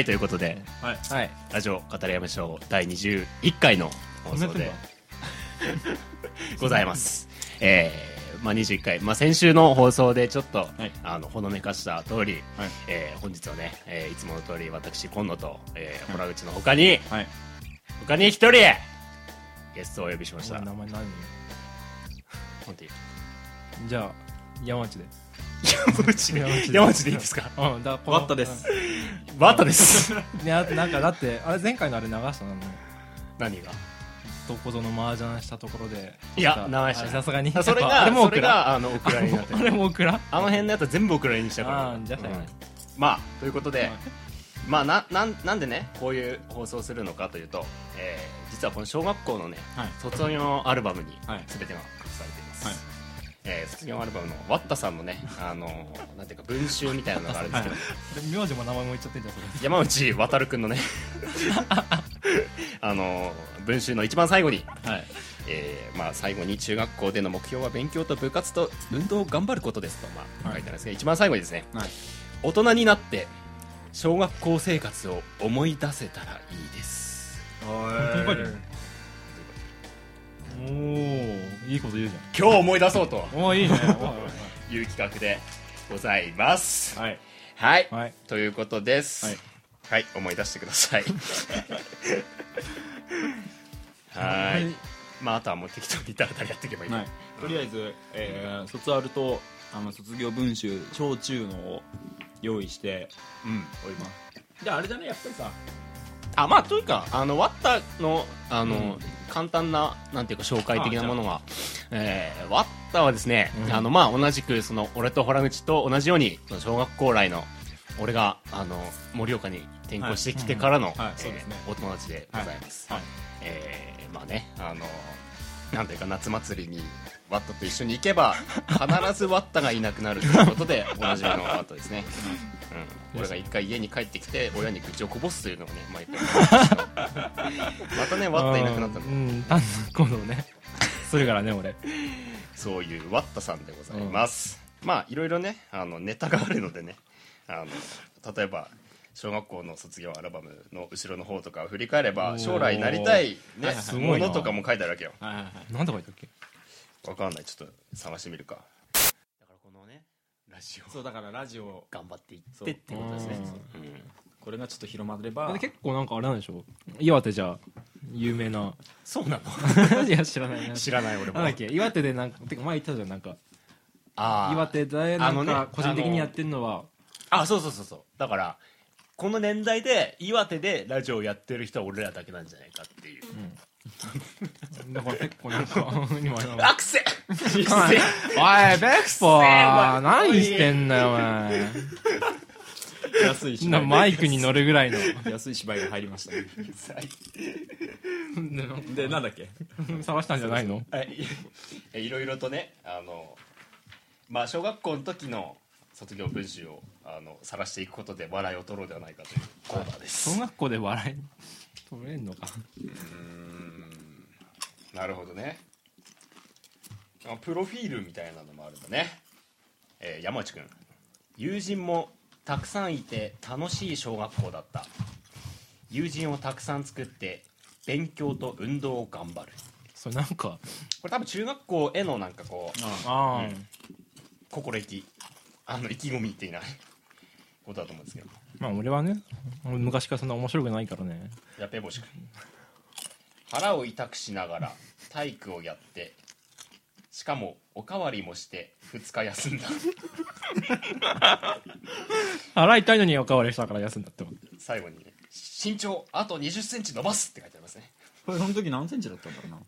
はいということではい。はい。ラジオ語りましょう第21回の放送でございます。えーまあ、21回、まあ、先週の放送でちょっと、はい。あのほのめかした通り、はい。えー本日はね、えーいつもの通り私今野と、えー、洞口の他にはい。他に一人ゲストをお呼びしました。俺名前何？本当に。じゃあ山内で山内で。山内で。いいですか？うんだからこのワッタです。バッタです。いやなんかだってあれ前回のあれ流したの？何が？どこぞの麻雀したところで。いや流してないあれさすがに。それあがもオクラ。があのオクラになって あるれもオクラ？あの辺のやつは全部オクラにしたから。あーじゃあまあということで、まあななんなんでねこういう放送をするのかというと、えー実はこの小学校のね、はい。卒業アルバムにはい。全てが隠されています、はいえー卒業アルバムのワッタさんのねあのーなんていうか文集みたいなのがあるんですけど、で名字も名前も言っちゃってんじゃんそれ。山内渉君のね。あのー文集の一番最後に、はい。えーまあ、最後に中学校での目標は勉強と部活と運動を頑張ることですと、まあ、はい。書いてあるんですけど、一番最後にですね、はい。大人になって小学校生活を思い出せたらいいです。本当に書いてるおおいいこと言うじ今日思い出そうと。ゃんおおいいね。おいいう企画でございます。はい。はい、はい。ということです。はい、はい思い出してください。はい。まああとはもう適当にダラダラやっていけばいい、はい、とりあえず、えー卒アルとあの卒業文集小中のを用意してうん。おります。であれじゃねやっぱりさあまあというかあのワッタのあの、うん。簡単ななんていうか紹介的なものが、えーワッタはですね、うん。あのまあ同じくその俺と洞口と同じように小学校来の俺があの盛岡に転校してきてからの、お友達でございます、はい。えーまあねあのなんていうか夏祭りにワッタと一緒に行けば必ずワッタがいなくなるということでおなじみのワッタですね、うん、俺が一回家に帰ってきて親に口をこぼすというのをね毎回。またねワッタいなくなったん。だうん。単な行動ねするからね俺。そういうワッタさんでございます、まあいろいろねあのネタがあるのでね。あの例えば小学校の卒業アルバムの後ろの方とかを振り返れば将来なりたい、ねはいはいすごいな。ものとかも書いてあるわけよ。はいはいはい。なんて書いたっけわかんない。ちょっと探してみるか。だからこのねラジオ。そうだからラジオ頑張っていってってことですね。そううん。これがちょっと広まれば。で結構なんかあれなんでしょ岩手じゃ有名な。そうなの？いや知らないな。知らない俺も。なんだっけ？岩手でなんかてか前言ったじゃんなんか。あー。岩手でなんあのねか個人的にやってるのは。あそうそうそうそう。だからこの年代で岩手でラジオをやってる人は俺らだけなんじゃないかっていう。だから結構なんか今なんかアクセ。おいベクポー何してんだよお前。安い芝居。なマイクに乗るぐらいの。安い芝居が入りましたね。でなんかでなんだっけ？探したんじゃないの？はいいろいろとねあのまあ小学校の時の卒業文集をあの晒していくことで笑いを取ろうではないかというコーナーです。小学校で笑い取れんのか。なるほどね。あプロフィールみたいなのもあるんだね、えー山内くん。友人もたくさんいて楽しい小学校だった。友人をたくさん作って勉強と運動を頑張る。それなんかこれ多分中学校へのなんかこうああ、うん。心意気あの意気込みっていない ことだと思うんですけど。まあ俺はね俺昔からそんな面白くないからね。やっぺぼし君。腹を痛くしながら体育をやってしかもおかわりもして2日休んだ。腹痛いのにおかわりしたから休んだってこと。最後にね身長あと2 0ンチ伸ばすって書いてありますね。これその時何センチだったんだろうな。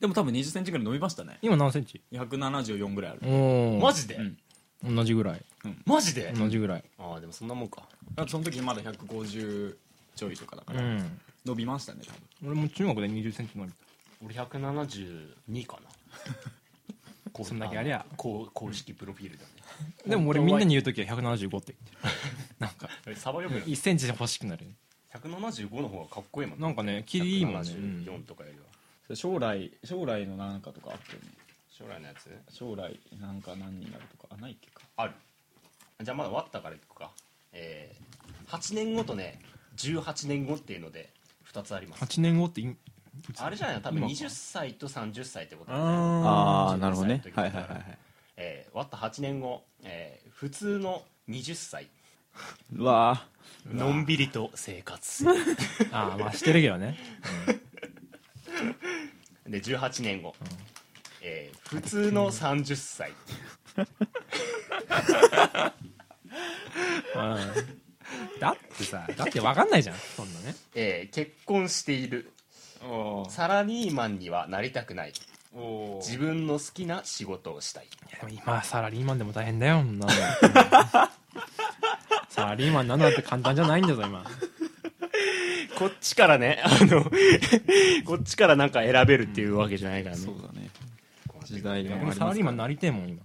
でも多分2 0ンチぐらい伸びましたね。今何センチ？174ぐらいある。マジで、うん同じぐらい。マジで、同じぐらい。ああでもそんなもんか。だってその時まだ150ちょいとかだかうら、ん。伸びましたね多分。俺も中学で2 0センチ伸びた。俺172かな。こうそんだけありゃ。こう公式プロフィールだね。でも俺みんなに言う時は175って言ってる。なんかサバ読む1センチ欲しくなる。175の方がかっこいいもんなんかね切りいいもんね。174とかよりは。それ将来将来のなんかとかあったよね将来のやつ？将来なんか何になるとか？あないっけか。ある。じゃあまだ終わったからいくか。えー8年後とね18年後っていうので2つあります。8年後っていあれじゃないの？多分今か。20歳と30歳ってことだね。あああなるほどね。18歳の時はいはいはいはい。えー、割った8年後、えー普通の20歳。うわのんびりと生活。すああまあしてるけどね。る で18年後、えー普通の30歳。うんだってさだって分かんないじゃんそんなね。えー結婚している。おサラリーマンにはなりたくない。お自分の好きな仕事をしたい。いやでも今サラリーマンでも大変だよそんなの サラリーマンなんだって簡単じゃないんだぞ今。こっちからねあのこっちからなんか選べるっていうわけじゃないからね、そうだ。ね時代があります俺サラリーマンなりてえもん今。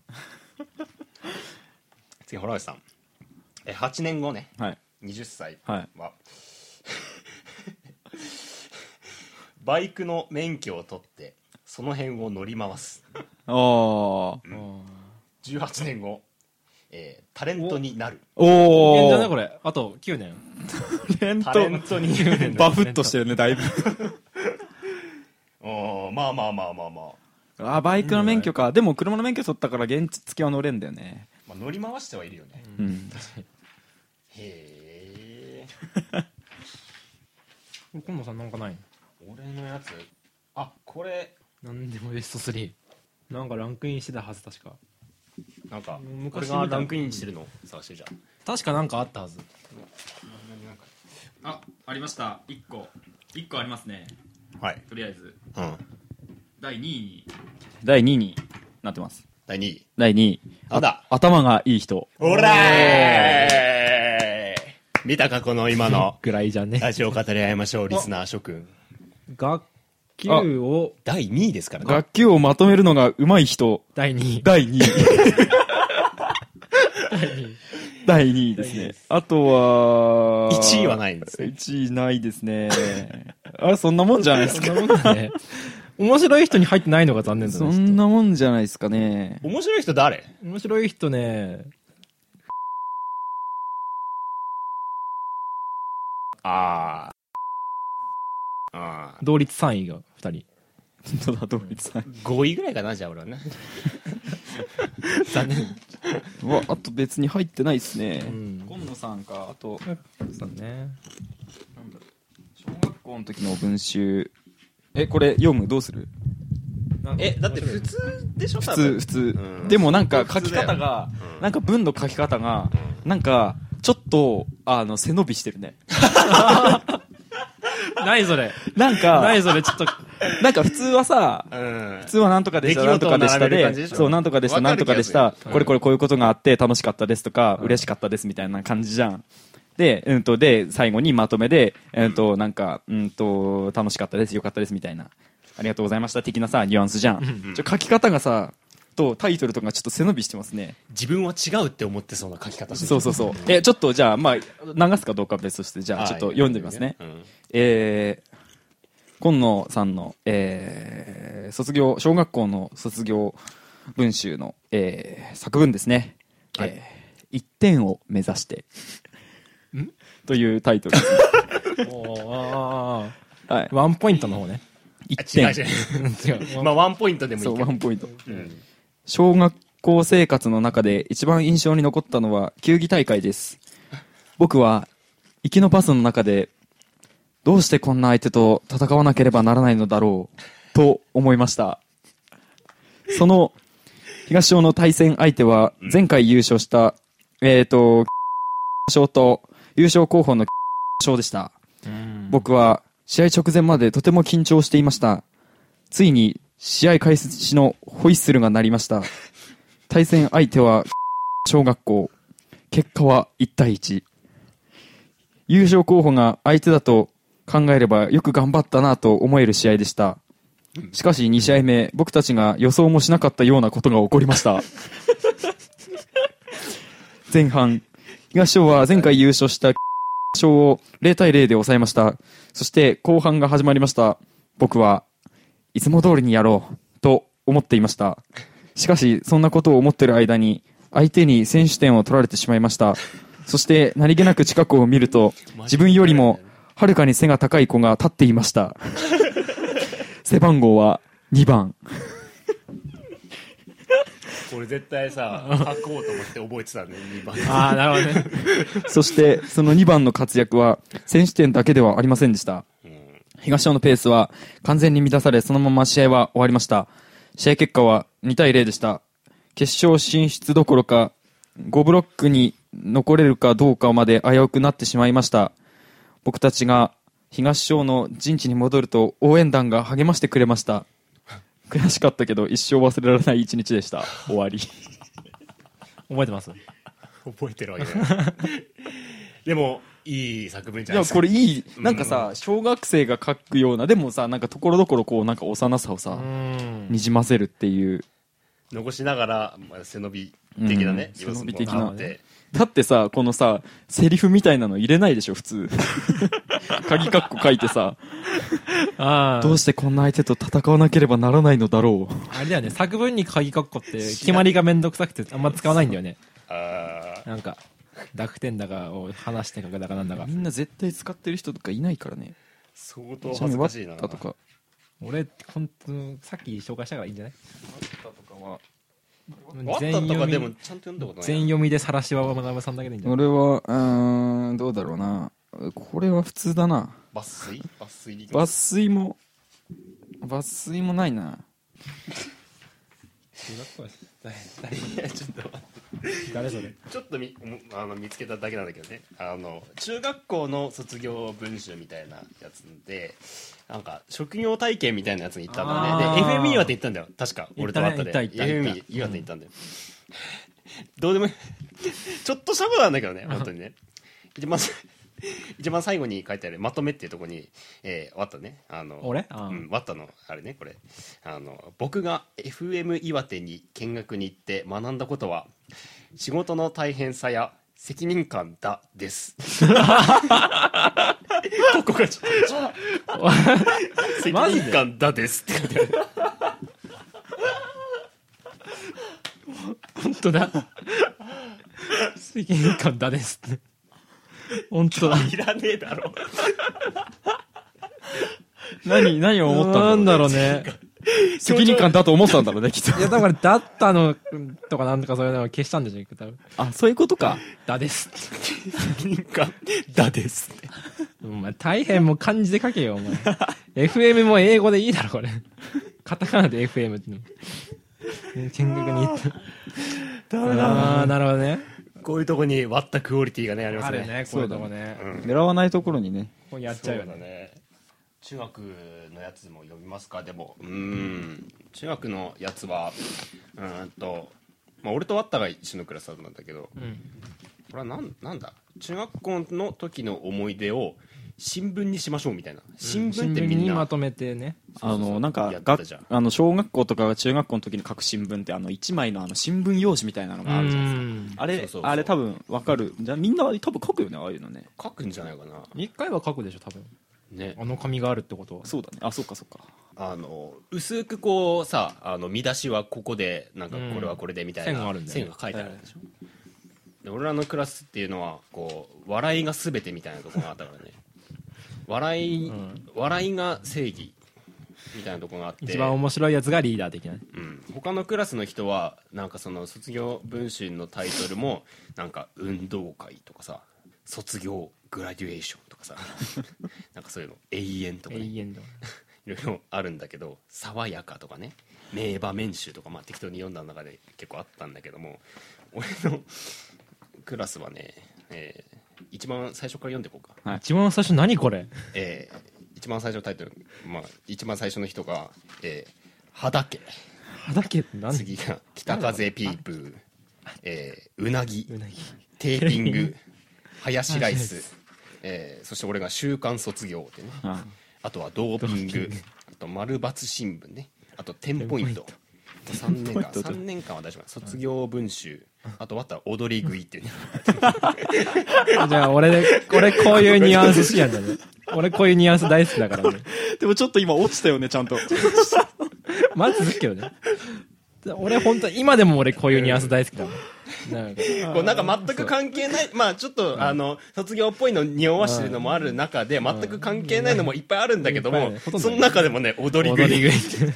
次堀内さん。えー8年後ね。はい。20歳は。い。は バイクの免許を取ってその辺を乗り回す。おー。18年後、えータレントになる。おいいんじゃないおこれあと9年。タレント。にバフッとしてるねだいぶ。おーまあまあまあまあまあ、あバイクの免許か。でも車の免許取ったから現地付きは乗れんだよね。まあ、乗り回してはいるよね、うん。へえ今野さんなんかない俺のやつ？あこれ。なんでもベスト3なんかランクインしてたはず確か。なんか昔これがランクインしてるの探してじゃ確かなんかあったはず。あありました。1個。1個ありますね。あはい、とりあえず。うん、第2位に。第2位になってます。第2位。第2位。あだ。頭がいい人。ほらー。見たかこの今の。ぐらいじゃね。ラジオ語り合いましょうリスナー諸君。学級を第2位ですからね。楽器をまとめるのが上手い人。第2位。第2位。第2位。ですね。あとは1位はないんですね。1位ないですね。あそんなもんじゃないですか？そんなもんだね面白い人に入ってないのが残念だねそんなもんじゃないですかね。面白い人誰？面白い人ね。あああ同率3位が2人。本当だ同率さん5位ぐらいかなじゃあ俺はね。残念。うわあと別に入ってないですね。うん。今野さんかあと。そうね。小学校の時の文集えこれ読む？どうする？えだって普通でしょ普通普通、うん。でもなんか書き方が、うん。なんか文の書き方が、なんかちょっとあの背伸びしてるね。何それ？なんか何それ？ちょっと。なんか普通はさうん。普通はなんとかでした出来なんとかでしたでそうなんとかでしたなんとかでした。これこれこういうことがあって楽しかったですとか、嬉しかったですみたいな感じじゃんで,、うん、とで最後にまとめで、うん、となんか、うん、と楽しかったですよかったですみたいな。ありがとうございました的なさニュアンスじゃん、ちょ書き方がさとタイトルとかがちょっと背伸びしてますね。自分は違うって思ってそうな書き方そうそうそう。えちょっとじゃあまあ流すかどうかは別としてじゃあちょっと読んでみますね。うん。えー、今野さんの、えー、卒業、小学校の卒業文集の、えー、作文ですね。はい。えー、1点を目指して。というタイトルですね。はいー。ワンポイントの方ね1違う点。違う まあワンポイントでもいそ、いうけどワンポイント。うん小学校生活の中で一番印象に残ったのは球技大会です。僕は、行きのパスの中で、どうしてこんな相手と戦わなければならないのだろう、と思いました。その、東小の対戦相手は、前回優勝した、えっ、と、賞と優勝候補の 賞でした。僕は試合直前までとても緊張していました。ついに試合開始のホイッスルが鳴りました。対戦相手は 小学校。結果は1対1。優勝候補が相手だと考えればよく頑張ったなと思える試合でした。しかし2試合目、僕たちが予想もしなかったようなことが起こりました。前半、東賞は前回優勝した賞を0対0で抑えました。そして後半が始まりました。僕はいつも通りにやろうと思っていました。しかし、そんなことを思っている間に、相手に選手点を取られてしまいました。そして何気なく近くを見ると自分よりもはるかに背が高い子が立っていました 背番号は2番これ絶対さ 書こうと思って覚えてたね2番。ああ、なるほどね。そしてその2番の活躍は選手権だけではありませんでした。東山のペースは完全に乱されそのまま試合は終わりました。試合結果は2対0でした。決勝進出どころか5ブロックに残れるかどうかまで危うくなってしまいました。僕たちが東小の陣地に戻ると応援団が励ましてくれました悔しかったけど一生忘れられない一日でした。終わり。覚えてます？覚えてるわけね でもいい作文じいやゃないですか。これいい。なんかさ小学生が書くようなでもさなんかところどころこうなんか幼さをさうん。にじませるっていう。残しながら、まあ、背伸び的なね、うん。背伸び的なあってだってさこのさセリフみたいなの入れないでしょ普通。鍵カッコ書いてさ。ああ。どうしてこんな相手と戦わなければならないのだろう。あれだよね、作文に鍵括弧って決まりがめんどくさくてあんま使わないんだよね。あなんか、濁点だかを話して書くだかなんだか。み。んな絶対使ってる人とかいないからね。ー相当ちなみにワ恥ずかしいな。ッタとか。俺、ほんと、さっき紹介したからいいんじゃない？ワッタとかはワッタとかでもちゃんと読んだことない全読みでさらしは学さんだけでいいんじゃない俺はうーんどうだろうな。これは普通だな。抜粋？抜粋抜粋も抜粋もないな中学校やちょっと誰それ？ちょっとみあの見つけただけなんだけどね。あの中学校の卒業文集みたいなやつでなんか職業体験みたいなやつに行ったんだね。で FM 岩手行ったんだよ。確か俺と会ったで。FM 岩手行ったんだよ、どうでもいい。ちょっとしたことなんだけどね本当にね。一番 一番最後に書いてあるまとめっていうところに、えー、ワッタね。あの俺？うん、ワッタのあれねこれ。あの僕が FM 岩手に見学に行って学んだことは仕事の大変さや責任感だです。ここがちょっと責任感だです。って書いてある本当だ。責任感だですって 本当だ。いらねえだろ。何何を思ったんだろう、なんだろうね。責任感だと思ったんだろうねきっと。いやだからだったのとかなんとかそういうのを消したんでしょ多分。あそういうことか。だです。責任感だですお前大変もう漢字で書けよお前。FM も英語でいいだろこれ。カタカナで FM って。の見学に行った。ああなるほどねこういうとこに割ったクオリティがねありますね。あるねこういうとこね。うん。狙わないところにね。こうやっちゃうよね。ね中学のやつも読みますか？でもうーん。中学のやつはうーんとまあ俺とワッタが一緒のクラスだったんだけどうん。これはなんなんだ？中学校の時の思い出を新聞にしましょうみたいな。新聞ってみ新聞んな、にまとめてね。あのなんかあの小学校とか中学校の時に書く新聞ってあの1枚のあの新聞用紙みたいなのがあるじゃないですか。あれあれ多分わかる。じゃあみんな多分書くよねああいうのね。書くんじゃないかな。一回は書くでしょ多分。ね。あの紙があるってこと。はそうだね。あそうかそうか。あの薄くこうさあの見出しはここでなんかこれはこれでみたいな、線があるんだよね。線が書いてあるでしょ、で俺らのクラスっていうのはこう笑いが全てみたいなところがあったからね笑い、ん。笑いが正義みたいなところがあって。一番面白いやつがリーダー的なね。うん、他のクラスの人はなんかその卒業文集のタイトルもなんか運動会とかさ卒業グラデュエーションとかさ なんかそういうの。永遠とかね。永遠だ いろいろあるんだけど爽やかとかね。名場面集とかまあ適当に読んだ中で結構あったんだけども俺のクラスはね、えー一番最初から読んでいこうか、はい一番最初何これ？えー一番最初のタイトル、まあ、一番最初の人が「えー、はだけ」畑って何？次が「北風ピープー」えーうなぎ。うなぎ。テーピング。ハヤシライス、えーそして俺が「週刊卒業」ってね。ああ。とはドーピング。あと丸抜新聞ね。あと10ポイント3年間ポイント3年間は大丈夫卒業文集あとあとは踊り食いっていう。ね じゃあ俺で俺こういうニュアンス好きなんだね。俺こういうニュアンス大好きだからね。でもちょっと今落ちたよねちゃんと。まず続くけどね。俺本当今でも俺こういうニュアンス大好きだもん。なんか。こうなんか全く関係ない、まあちょっと、あの、卒業っぽいの匂わしてるのもある中で、全く関係ないのもいっぱいあるんだけどもその中でもね、踊り食い。踊り食い。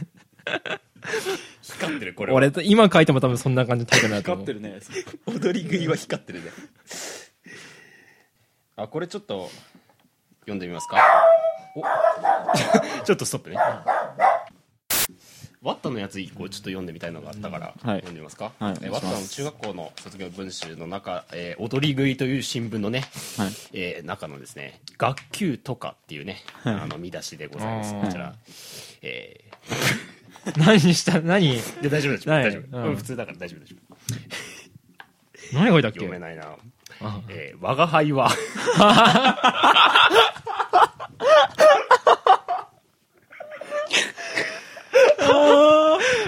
光ってる、これは。俺と、今書いても多分そんな感じのタイプになると思う。るね。踊り食いは光ってるね。あ、これちょっと、読んでみますか。お ちょっとストップね。ワッタのやつ一個ちょっと読んでみたいのがあったから、はい読んでみますか、はいえーお願いしますワッタの中学校の卒業文集の中、えー踊り食いという新聞のね、はい。えー中のですね「学級とか」っていうね、あの見出しでございますこちら、え 何した、何？大丈夫大丈夫大丈夫、うん。うん普通だから大丈夫大丈夫何書いたっけ？読めないな。あ。えー我が輩は。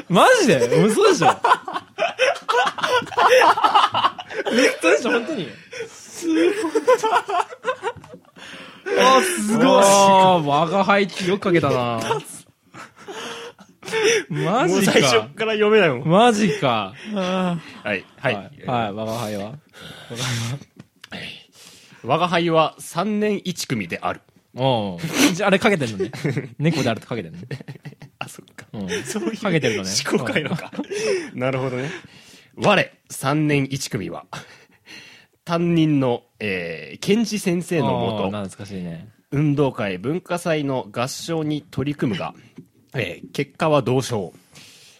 マジで？嘘でしょ？嘘でしょ本当に？あ、すごい。我が輩ってよく書けたなマジもう最初か。から読めないもんマジか。はいはい、はい。はい、我が輩は。我が輩は3年1組であるおうじゃあ、あれかけてんのね。猫であるとかけてんのね。あそっかうん。そういうかけてるのね思考回路かなるほどね我3年1組は担任の、えー、検事先生のもとあー懐かしいね。運動会文化祭の合唱に取り組むが、えー結果は同賞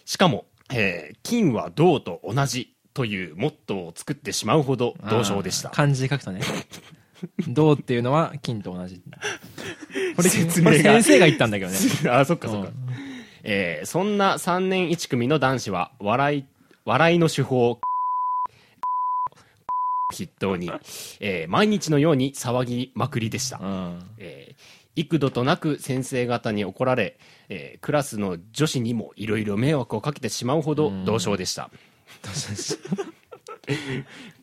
しかも、えー金は銅と同じというモットーを作ってしまうほど同賞でした漢字で書くとね。銅っていうのは金と同じ。これ、説明が先生が言ったんだけどね。あそっかそっか、うんえーそんな3年1組の男子は笑い笑いの手法 筆頭に、えー毎日のように騒ぎまくりでした、うん。えー幾度となく先生方に怒られ、えークラスの女子にもいろいろ迷惑をかけてしまうほど同賞でした、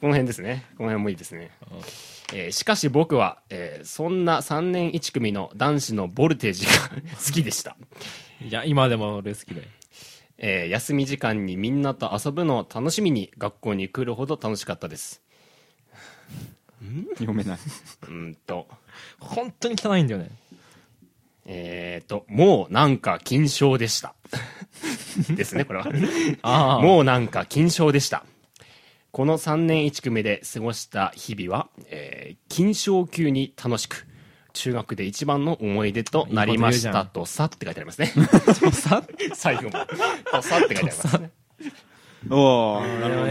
この辺ですね。この辺もいいですね、えーしかし僕は、えーそんな3年1組の男子のボルテージが 好きでした。いや、今でも俺好きだよ。えー休み時間にみんなと遊ぶのを楽しみに学校に来るほど楽しかったです。読めない。うーんと。本当に汚いんだよね。えーともうなんか金賞でした。ですねこれは。ああ。もうなんか金賞でした。この3年1組で過ごした日々は、えー金賞級に楽しく中学で一番の思い出となりました。とさって書いてありますね。とさ、最後も。とさって書いてありますね。お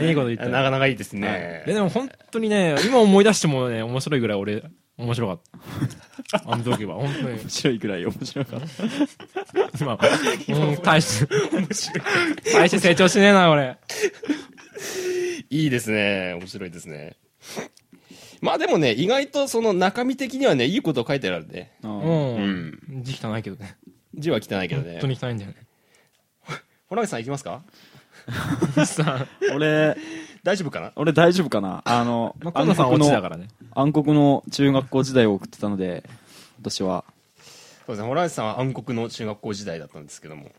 いいこと言った。よ。なかなかいいですね、えでも本当にね、今思い出してもね、面白いぐらい俺、面白かった。あの時は、本当に。面白いくらい面白かった。まあ、うん、大して、大して成長しねえな、俺。いいですね。面白いですね。まあでもね、意外とその中身的にはね、いいこと書いてあるね。う。うんん。字汚いけどね。字は汚いけどね本当。に汚いんだよね。ホラゲさん行きますか？さ俺、大丈夫かな？俺大丈夫かな？あの、まあ、今度さん落ちだからね。暗黒の中学校時代を送ってたので、私は、そうですね。ホさんは暗黒の中学校時代だったんですけども、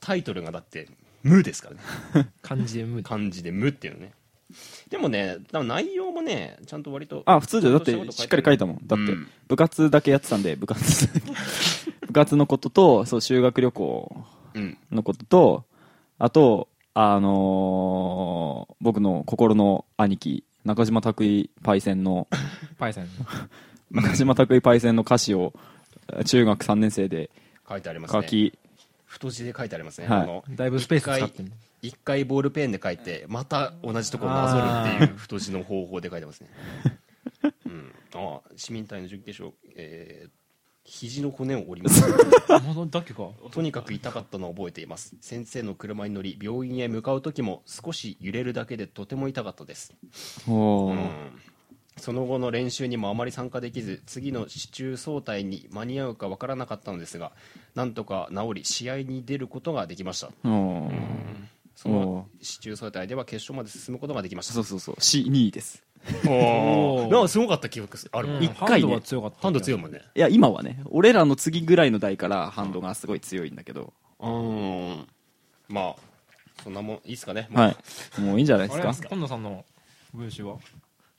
タイトルがだって、無ですからね。漢字で無漢字で無っていうのね。でもね、多分内容もね、ちゃんと割と。あ、普通だよ。だって、しっかり書いたもん。だってうん、部活だけやってたんで、部活。部活のことと、そう、修学旅行うん。のことと、あと、あのー僕の心の兄貴、中島拓衣パイセンの、パイセン。中島拓衣パイセンの歌詞を、中学3年生で書いてありますね。書き、太字で書いてありますね。はいあのだいぶスペース使って一回ボールペンで書いてまた同じところなぞるっていう太字の方法で書いてますね、うん、ああ市民隊の準決勝、えー、肘の骨を折ります。まだだけか。とにかく痛かったのを覚えています。先生の車に乗り病院へ向かう時も少し揺れるだけでとても痛かったです、うん。その後の練習にもあまり参加できず次の市中総体に間に合うかわからなかったのですがなんとか治り試合に出ることができました。おー。その市中総体では決勝まで進むことができました。そうそうそう、C2 位です。おおー。なんかすごかった記憶ある。もん、うん。一回ね。ハンドは強かった。ハンド強いもんね。いや、今はね、俺らの次ぐらいの代からハンドがすごい強いんだけど、うん。まあそんなもんいいっすかね、はい。もういいんじゃないですか？あれ。今野さんの文章は？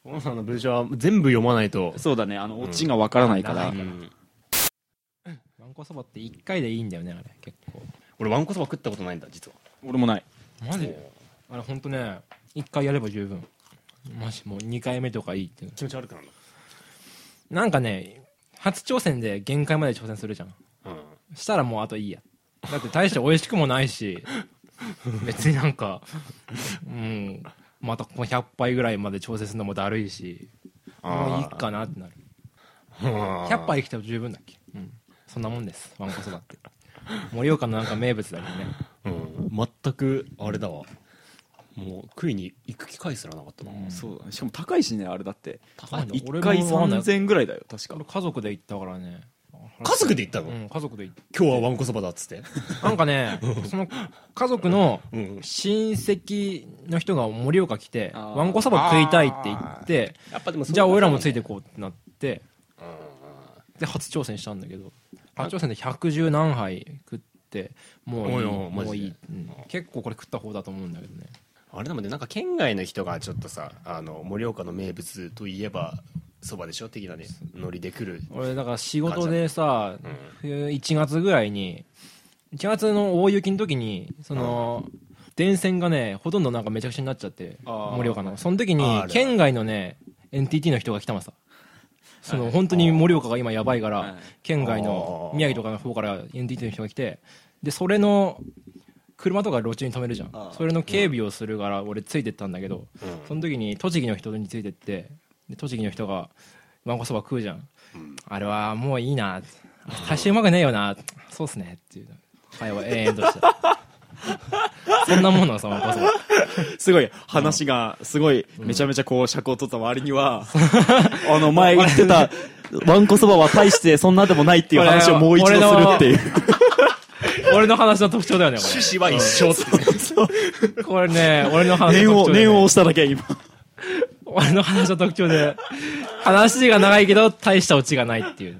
小野さんの文章は全部読まないと、そうだね。あのオチがわからないから、うん。わん。こそばって1回でいいんだよねあれ。結構。俺わんこそば食ったことないんだ実は。俺もない。マジ？であれほんとね1回やれば十分マジもう2回目とかいいって気持ち悪くなるなんかね初挑戦で限界まで挑戦するじゃん。のうん。したらもうあといいや。だって大して美味しくもないし。別になんかうん。またこの100杯ぐらいまで挑戦するのもだるいし。もういいかなってなる。100杯生きたら十分だっけ？うん。そんなもんです。わんこそばって。盛岡のなんか名物だよね。うん。全くあれだわもう食いに行く機会すらなかったな、そうだね。しかも高いしねあれだって。高いの？1回3000円ぐらいだよ確か。俺家族で行ったからね。家族で行ったの、うん家族で行っ今日はわんこそばだっつって。たなんかねその家族のうん。親戚の人が盛岡来てあー。わんこそば食いたいって言ってやっぱでもじゃあ俺らもついててこうってなって。で初挑戦したんだけど初挑戦で110何杯食ってもういいおいおいマジで。もういい、うん。結構これ食った方だと思うんだけどねあれでもねなんか県外の人がちょっとさあの盛岡の名物といえばそばでしょ的なねノリで来る。俺だから仕事でさ、冬1月ぐらいに1月の大雪の時にその、電線がねほとんどなんかめちゃくちゃになっちゃって盛岡の。その時に県外のね NTT の人が来たのさ。その本当に盛岡が今やばいから、はい。県外の宮城とかの方から NTT の人が来てでそれの車とか路中に止めるじゃん。それの警備をするから俺ついてったんだけど、うん。その時に栃木の人についてってで栃木の人がわんこそば食うじゃん、あれはもういいな。大してうまくねえよな。そうっすね。っていう。会話延々として。そんなものさわんこそば。すごい話がすごいめちゃめちゃこう尺を取った割には、あの前言ってた わんこそばは大してそんなでもないっていう話をもう一度するっていう 俺の話の特徴だよねこ趣旨は一緒。ってれこれね俺の話念をの特徴だよね念を押しただけ今。俺の話の特徴で 話が長いけど大したオチがないっていう。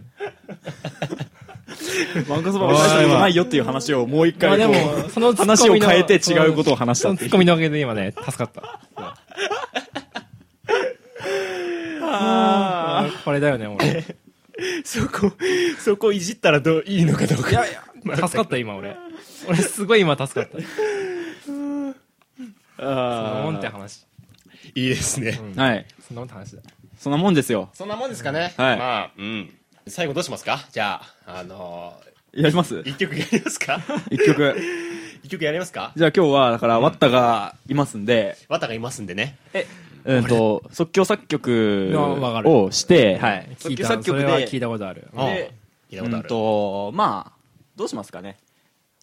わんこそばは大したことないよっていう話をもう一まあでもその話を変えて違うことを話したっていう。ツッコミのおかげで今ね助かった。あこれだよね俺。そこそこいじったらどういいのかどうか。いやいや 助かった今俺。俺すごい今助かった。そんなもんって話。いいですね、はい。そんなもんって話だ。そんなもんですよ。そんなもんですかね。はい。まあうん。最後どうしますか？じゃああのやります？ー、一曲やりますか？一曲一曲やりますか？じゃあ今日はだからワッタがいますんで。ワタがいますんでね。うんと即興作曲をしてはい。即興作曲で。聞いたことある。ああでうん聞いたことある、とまあどうしますかね？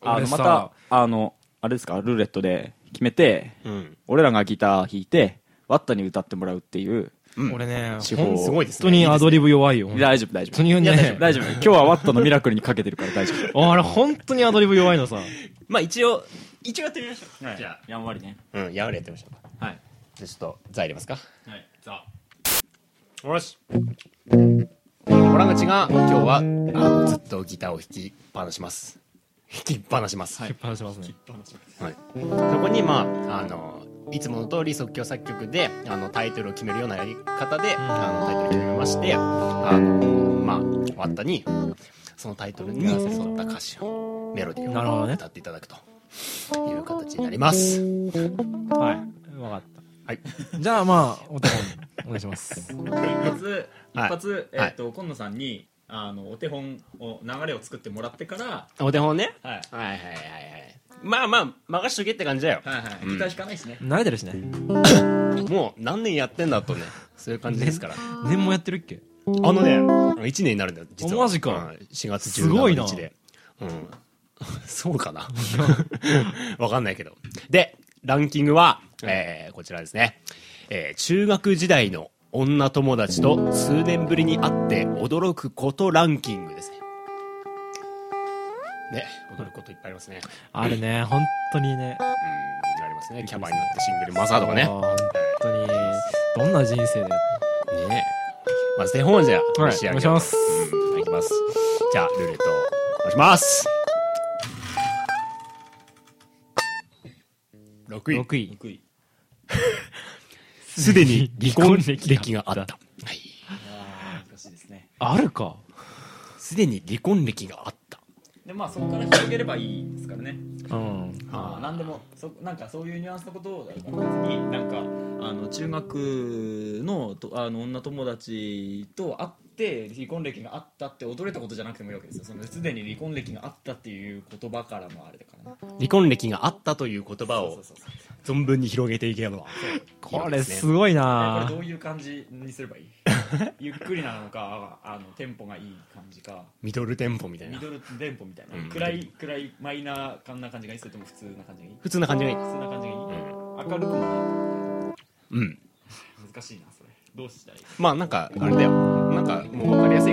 あのまたあのあれですか？ルーレットで決めてうん。俺らがギター弾いてワッタに歌ってもらうっていううん。俺ねすごいですね。本当にアドリブ弱いよ。大丈夫大丈夫。本当にね。大丈夫。今日はワッタのミラクルにかけてるから大丈夫。あれ本当にアドリブ弱いのさ。まあ一応一応やってみましょう、じゃやんわりね。あうんやわりやってみましょうか。はい。じゃあちょっとザ入れますか。はい。さよしが今日はあのずっとギターを弾きっぱなします。弾きっぱなします、引っ張らしますね。はい、そこにまああのいつもの通り即興作曲であのタイトルを決めるようなやり方で、あのタイトルを決めましてあのまあ終わったにそのタイトルに沿った歌詞をメロディなるほどね。ーを歌っていただくという形になります。はい。分かったはい。じゃあまあお手本お願いします。一発一はい。発えはい。っと今野さんにあのお手本を流れを作ってもらってからお手本ね？はい。はいはいはいはい。まあまあ任しとけって感じだよ。はいはい。うん。ギター弾かないですね。慣れてるしね。もう何年やってんだとねそういう感じですから。年もやってるっけ？あのね1年になるんだよ実は。あマジか。うん4月すごいな。17日でうん。そうかな。わかんないけど。でランキングは、えーこちらですね、えー中学時代の女友達と数年ぶりに会って驚くことランキングですね。ね驚くこといっぱいありますね。あれね。本当にね。うんありますね。キャバになってシングルマザーとかね。本当に。どんな人生で。ね。まず手本じゃあ、はい召し上げよう。お願いします。うんはいいきます。じゃあルーレットお願いします6位。6位。6位。すでに離婚歴歴があった。はい。難しいですね。あるか？すでに離婚歴があった。でまあそこから広げればいいですからね。うん。まあ何でもそなんかそういうニュアンスのことを別になんかあの中学のとあの女友達と会って離婚歴があったって驚いたことじゃなくてもいいわけですよ。そのすでに離婚歴があったっていう言葉からのあれだからね。離婚歴があったという言葉を存分に広げていけば。これすごいえこなれどういう感じにすればいい？ゆっくりなのかあのテンポがいい感じか。ミドルテンポみたいな。ミドルテンポみたいな、うん。暗い暗いマイナー感な感じがいい？それとも普通な感じがいい？普通な感じがいい。普通な感じがいい、明るくもなうん。難しいなどうしたらいいまあなんか、あれだよ。なんかもう分かりやすい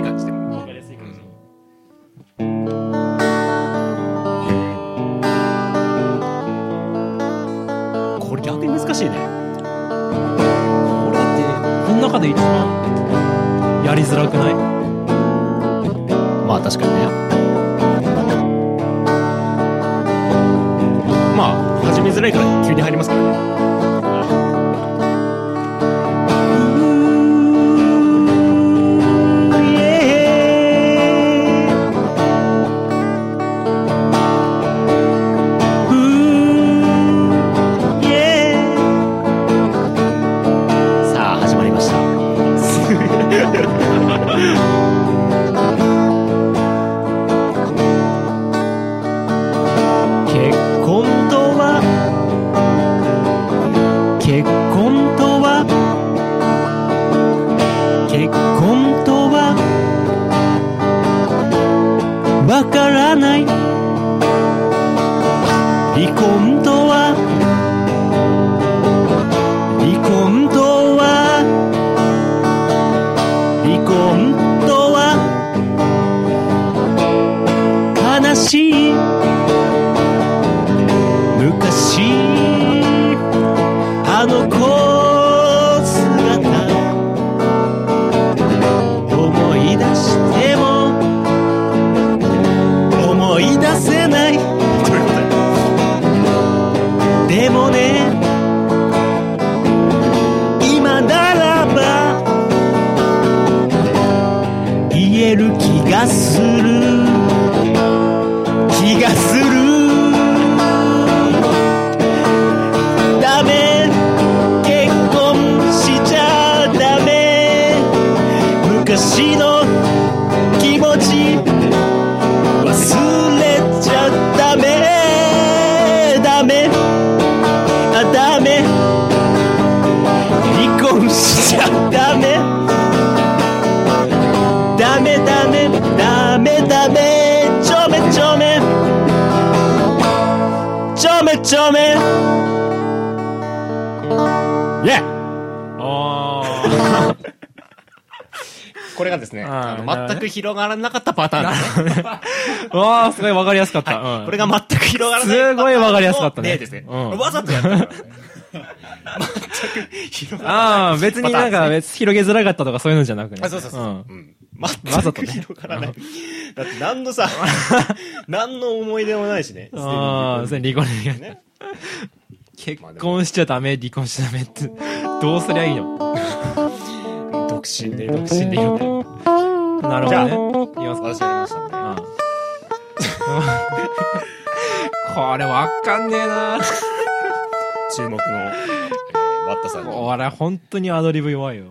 離イェあ これがですね、あの全く広がらなかったパターンですね。あ わあすごいわかりやすかった、うんこれが全く広がらないすごいわかりやすかったね例ですね。うんわざとやったからね。全く広がらない。ああ別になんか広げづらかったとかそういうのじゃなくねあ、そうそうそう。んうん。わ全く広がらない。だって何のさ、何の思い出もないしね。ああすそれ離婚離婚ね。結婚しちゃダメ離婚しちゃダメってどうすりゃいいの？独身で、独身でいいのなるほどね言いますか？私やりましたね。うんこれわかんねえな注目の、えーワッタさんに。これ本当にアドリブ弱いよ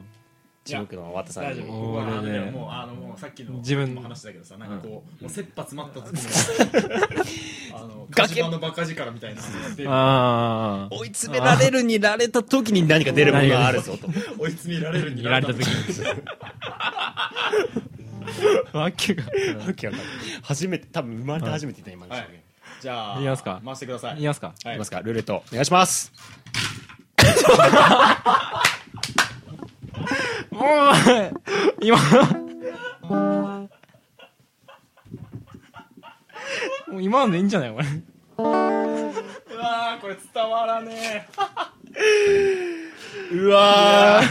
注目のワッタさんにもうあのもうさっきの自分も話したけどさなんかこう、もう切羽詰まった時の あの崖火事場のバカ力みたいな。ああ追い詰められるにられた時に何か出るものがあるぞと。追い詰められるに見られた時に。わけが。わけわかんない。初めて、多分生まれて初めて言った今でしたね。じゃあいきますか？回してください。言いますか？い。きますか、ルーレット、お願いします。もう今。もう今のでいいんじゃないこれうわーこれ伝わらねうわ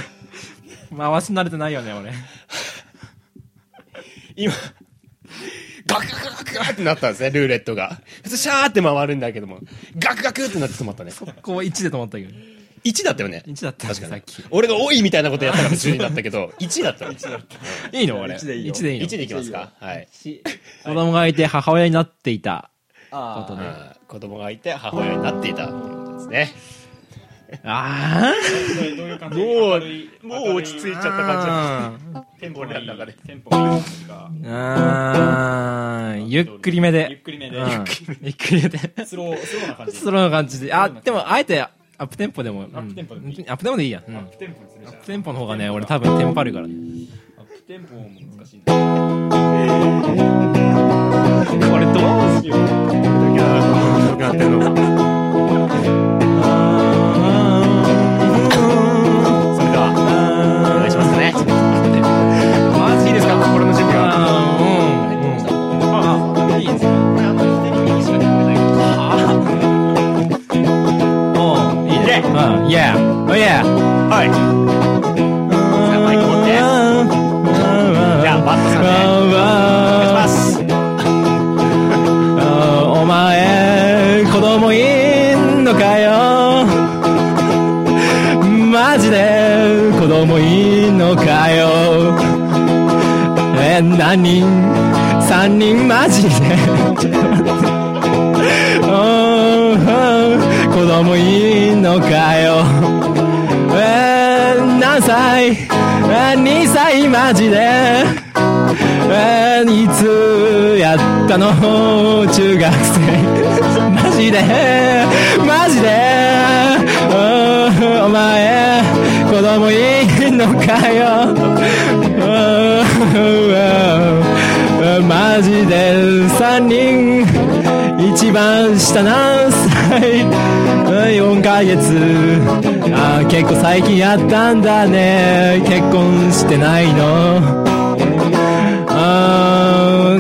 ー。回し慣れてないよね俺。今、ガクガクガクガクってなったんですね、ルーレットが。普通シャーって回るんだけども、ガクガクってなって止まったね。こう1で止まったけど1だったよね。1だったよね確かに。さっき。俺が多いみたいなことやったから12だったけど 1だったの。1いいの俺一でいいよ。1でいいの。でいきますか。はい。子供がいて母親になっていた。ことね子供がいて母親になっていた。ということですね。あもうもう落ち着いちゃった感じ。あテンポの中でテンポがいいですか。あーゆっくりめで。ゆっくりめで。うん。ゆっくりめで。スロースローな感じ。スローな感じで。あでもあえてアップテンポでもアップテンポでもいい。アップテンポでいいや。うん。アッテンポにするじゃん。プテンポの方がね俺多分テンポあるから。ねアップテンポも難しいんだこれどうしよう。なってんのの中学生マジで。マジで。お前子供いんのかよマジで。3人一番下何歳4ヶ月あ結構最近やったんだね結婚してないの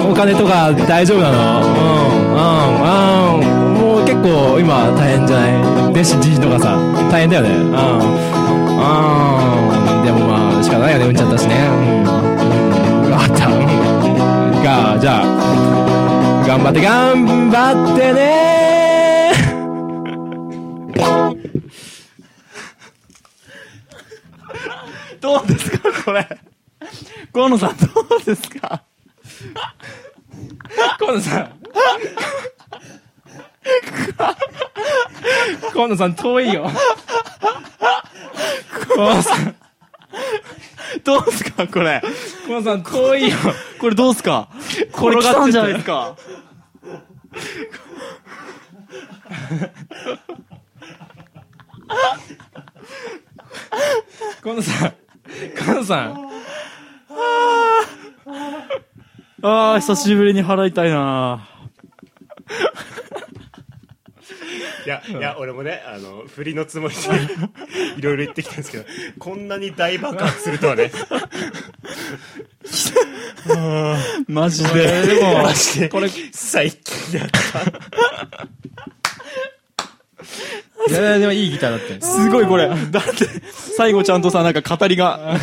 お金とか大丈夫なの？うん。うん。うん。もう結構今大変じゃない？弟子じいとかさ大変だよね。うん。うん。でもまあ仕方ないよねうんちゃったしね。うん。分かった。うん。がじゃあ頑張って頑張ってね。どうですかこれ？河野さんどうですか？河野さん。河野さん遠いよ。河野さんどうですかこれ？河野さん遠いよ。これどうですか？これ来たんじゃないですか？河野さん。河野さんああ久しぶりに払いたいな。いやいや俺もねあの振りのつもりで いろいろ言ってきたんですけどこんなに大爆発するとはね。マジで。で。もマジで。これ最近やった。いやでもいいギターだったよすごいこれ。だって、最後ちゃんとさ、なんか語りが、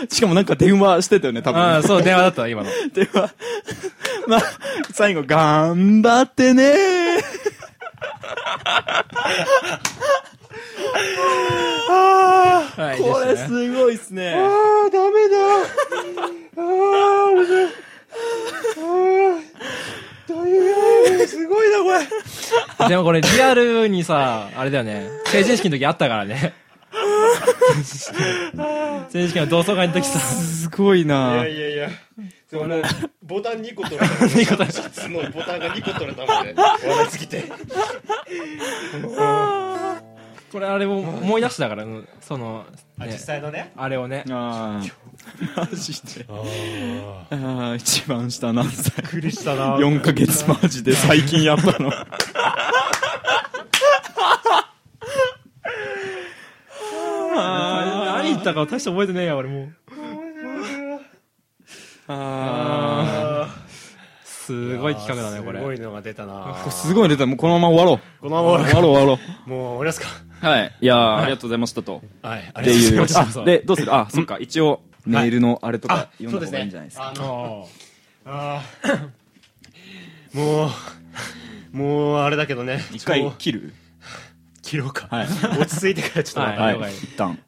しかもなんか電話してたよね、多分。ああそう電話だった今の。電話。まあ、最後、頑張ってね。はいこれですごいっすね。あーダメだ。あー面白いあーどういうすごいなこれでもこれリアルにさ、あれだよね。成人式の時あったからね。成人式の同窓会の時さ、すごいいなやいやいや。そのボタン2個取れた2個取れた。シャツのボタンが2個取れたので笑いすぎて。これあれを思い出したから、うんその、ね。あ実際のね？あれをね。ああ。マジで。あああ、一番下何歳？びっくりしたな ?4 ヶ月マジで最近やったの。何言ったか大して覚えてねえや、俺もう。あすごい企画だね、これ。すごいのが出たなあ。すごい出た。もうこのまま終わろう。このまま終わろう終わろもう終わりますか？う。はい。いやー、ありがとうございましたと。はいありがとうございま。したそうあ、で、どうする？あ、そっか。一応、メールのあれとかあ読んだ方がいいんじゃないですか。あのあもうもうあれだけどね一回超切る？切ろうか、はい落ち着いてからちょっとまた、はい一旦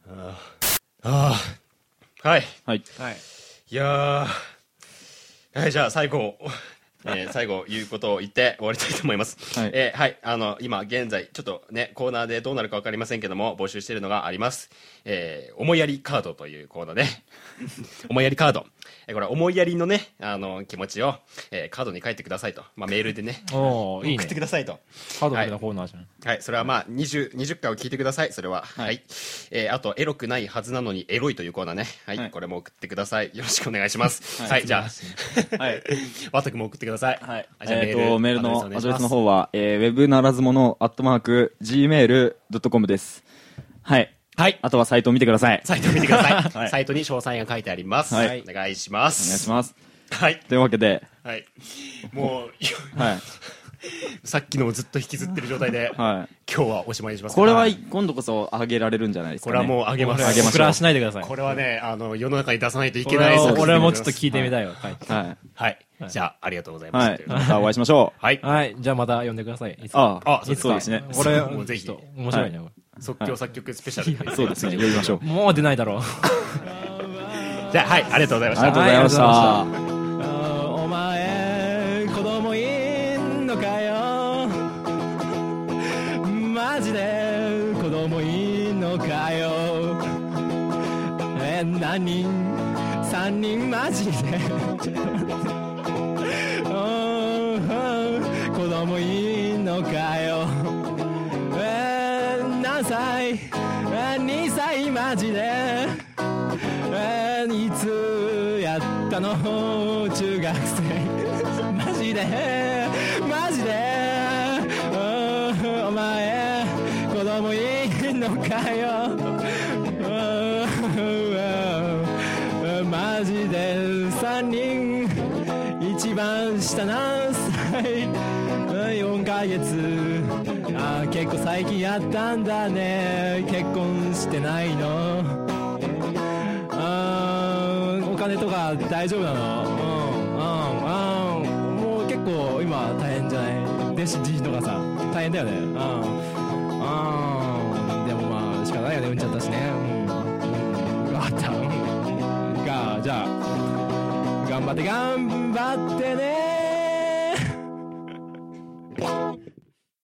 ああはい。はい。はい。いやー。はいじゃあ最後。えー 最後言うことを言って終わりたいと思います。はい。えーはい、あの、今現在、ちょっとね、コーナーでどうなるかわかりませんけども、募集しているのがあります。えー思いやりカードというコーナーで、思いやりカード。えーこれは思いやりのね、あの、気持ちを、えーカードに書いてくださいと。まあ、メールでね、おおいいね送ってくださいと。ハードルなコーナーじゃん、はい、それはまあ20、20回を聞いてください、それは。はい。えーあと、エロくないはずなのにエロいというコーナーね。はい、はいこれも送ってください。よろしくお願いします。は、はいじゃあ、はい ワトクも送ってください。はいあじゃあえっとメールのアドレスの方は、えー、ウェブならずものアットマーク gmail.com ですはいはい。あとはサイトを見てください。サイト見てください。はい。サイトに詳細が書いてあります。はい。お願いします。お願いします。はい。というわけで。はい。もう、はい。さっきのをずっと引きずってる状態で、はい。今日はおしまいにします。これははい。今度こそあげられるんじゃないですか、ね、これはもうあげます。あげましょう膨らしないでください。これはね、あの、世の中に出さないといけこれない作品は俺もちょっとで聞いてみたいよはい、はい。はい。じゃあ、ありがとうございます。はい。またお会いしましょう。はい。はい、じゃあまた呼んでください。いつああいつそうですね。これもうぜひ。面白いね、こ即興作曲スペシャル。そうですね。呼びましょう。れもう出ないだろう。じゃあ、はい、ありがとうございました。ありがとう。ございました、はいお前子供いんのかよ。マジで子供いんのかよ。え何？人3人マジで。うん子供いんのかよマジでえーいつやったの中学生マジでマジでお前子供いんのかよマジで3人一番下何歳4ヶ月結構最近やったんだね。結婚してないの。あーお金とか大丈夫なの？うん。うん。うん。もう結構今大変じゃない？弟子自身とかさ大変だよね。うん。うん。でもまあ仕方ないよね。うんちゃったしね。うん、分かった。ん。がじゃあ頑張って頑張ってね。